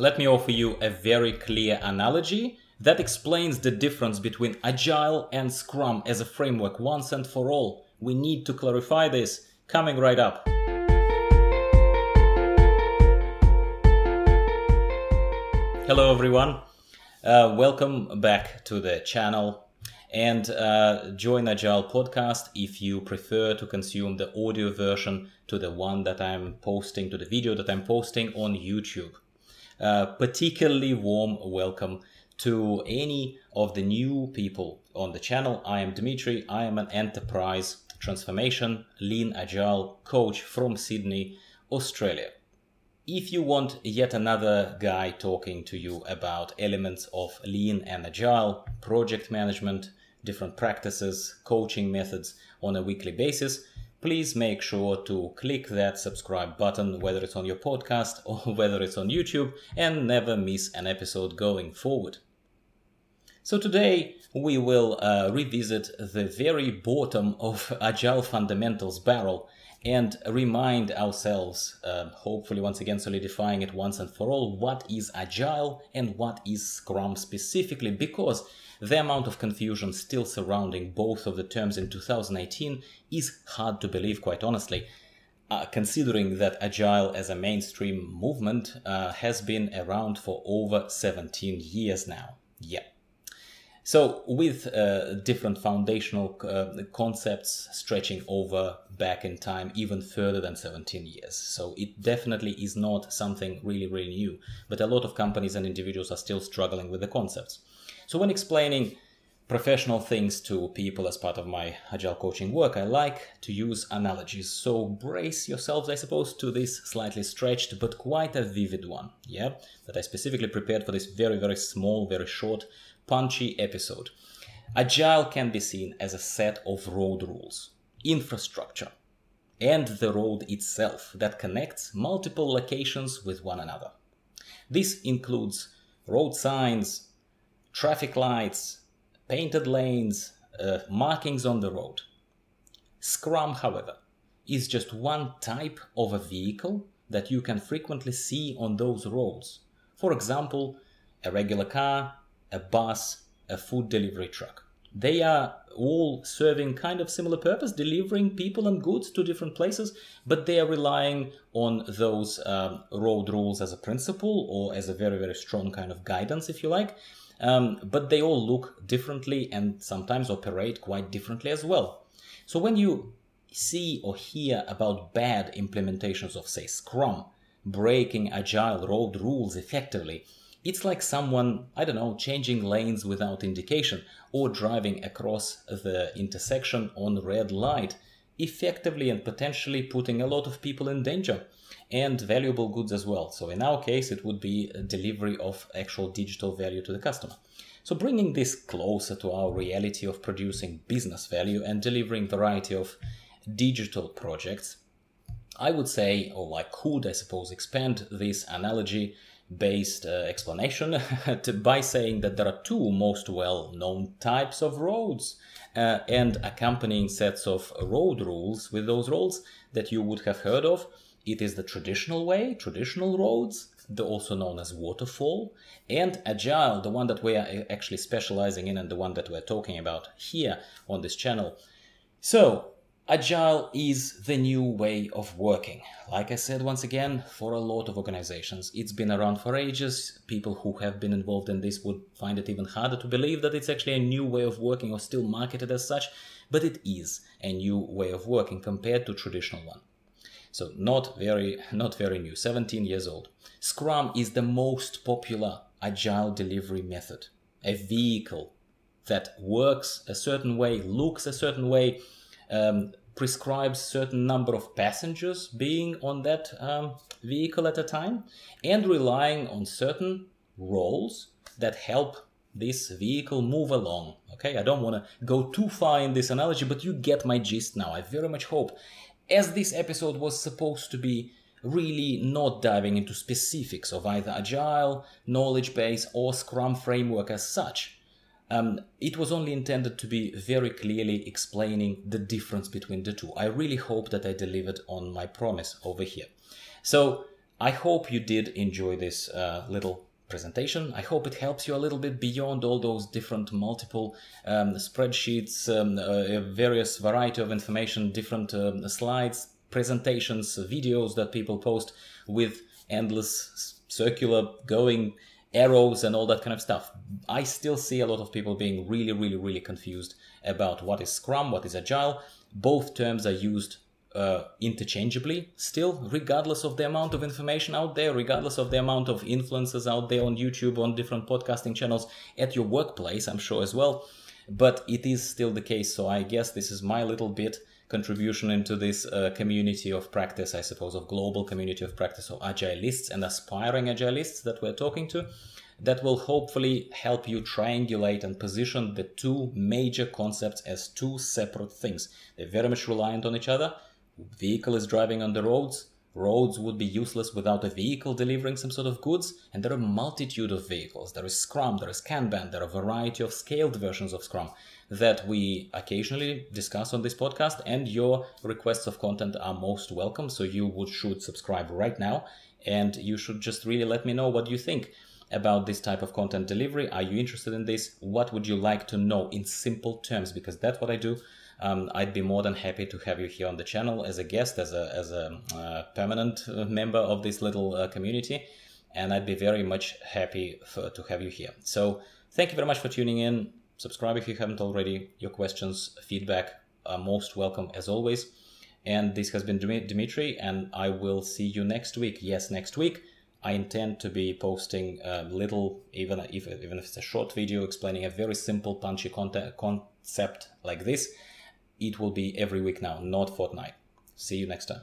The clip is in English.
let me offer you a very clear analogy that explains the difference between Agile and Scrum as a framework once and for all. We need to clarify this. Coming right up. Hello, everyone. Uh, welcome back to the channel and uh, JoinAgile podcast if you prefer to consume the audio version to the one that I'm posting, to the video that I'm posting on YouTube. Particularly warm welcome to any of the new people on the channel. I am Dmitry. I am an enterprise transformation lean agile coach from Sydney, Australia. If you want yet another guy talking to you about elements of lean and agile, project management, different practices, coaching methods on a weekly basis, please make sure to click that subscribe button, whether it's on your podcast or whether it's on YouTube, and never miss an episode going forward. So today we will uh, revisit the very bottom of Agile Fundamentals barrel and remind ourselves, uh, hopefully once again solidifying it once and for all, what is Agile and what is Scrum specifically, because the amount of confusion still surrounding both of the terms in 2018 is hard to believe, quite honestly. Uh, considering that Agile as a mainstream movement uh, has been around for over 17 years now. Yeah. So, with uh, different foundational uh, concepts stretching over back in time even further than 17 years. So, it definitely is not something really, really new, but a lot of companies and individuals are still struggling with the concepts. So when explaining professional things to people as part of my agile coaching work, I like to use analogies. So brace yourselves, I suppose, to this slightly stretched but quite a vivid one, yeah, that I specifically prepared for this very, very small, very short, punchy episode. Agile can be seen as a set of road rules, infrastructure, and the road itself that connects multiple locations with one another. This includes road signs, traffic lights, painted lanes, uh, markings on the road. Scrum, however, is just one type of a vehicle that you can frequently see on those roads. For example, a regular car, a bus, a food delivery truck. They are all serving kind of similar purpose, delivering people and goods to different places, but they are relying on those um, road rules as a principle or as a very, very strong kind of guidance, if you like. Um, but they all look differently and sometimes operate quite differently as well. So when you see or hear about bad implementations of, say, Scrum, breaking agile road rules effectively, it's like someone, I don't know, changing lanes without indication or driving across the intersection on red light, effectively and potentially putting a lot of people in danger and valuable goods as well. So in our case, it would be delivery of actual digital value to the customer. So bringing this closer to our reality of producing business value and delivering variety of digital projects, I would say, or I could, I suppose, expand this analogy based uh, explanation by saying that there are two most well known types of roads uh, and accompanying sets of road rules with those roads that you would have heard of it is the traditional way, traditional roads, the also known as waterfall, and agile, the one that we are actually specializing in and the one that we're talking about here on this channel. So, agile is the new way of working. Like I said once again, for a lot of organizations, it's been around for ages. People who have been involved in this would find it even harder to believe that it's actually a new way of working or still marketed as such, but it is a new way of working compared to traditional one. So not very, not very new, 17 years old. Scrum is the most popular agile delivery method, a vehicle that works a certain way, looks a certain way, um, prescribes certain number of passengers being on that um, vehicle at a time, and relying on certain roles that help this vehicle move along. Okay, I don't want to go too far in this analogy, but you get my gist now. I very much hope as this episode was supposed to be really not diving into specifics of either agile, knowledge base, or Scrum framework as such. Um, it was only intended to be very clearly explaining the difference between the two. I really hope that I delivered on my promise over here. So, I hope you did enjoy this uh, little presentation. I hope it helps you a little bit beyond all those different multiple um, spreadsheets, um, uh, various variety of information, different um, slides, presentations, videos that people post with endless circular going arrows and all that kind of stuff. I still see a lot of people being really, really, really confused about what is Scrum, what is Agile. Both terms are used uh, interchangeably still, regardless of the amount of information out there, regardless of the amount of influences out there on YouTube, on different podcasting channels, at your workplace, I'm sure as well. But it is still the case. So I guess this is my little bit contribution into this uh, community of practice, I suppose, of global community of practice of agilists and aspiring agilists that we're talking to that will hopefully help you triangulate and position the two major concepts as two separate things. They're very much reliant on each other. Vehicle is driving on the roads. Roads would be useless without a vehicle delivering some sort of goods, and there are a multitude of vehicles. There is Scrum, there is Kanban, there are a variety of scaled versions of Scrum that we occasionally discuss on this podcast, and your requests of content are most welcome. So you would should subscribe right now, and you should just really let me know what you think about this type of content delivery. Are you interested in this? What would you like to know in simple terms? Because that's what I do. Um, I'd be more than happy to have you here on the channel as a guest, as a as a uh, permanent uh, member of this little uh, community, and I'd be very much happy for, to have you here. So thank you very much for tuning in. Subscribe if you haven't already. Your questions, feedback are most welcome as always. And this has been Dimitri, and I will see you next week. Yes, next week I intend to be posting a little, even if even if it's a short video explaining a very simple punchy concept like this. It will be every week now, not fortnight. See you next time.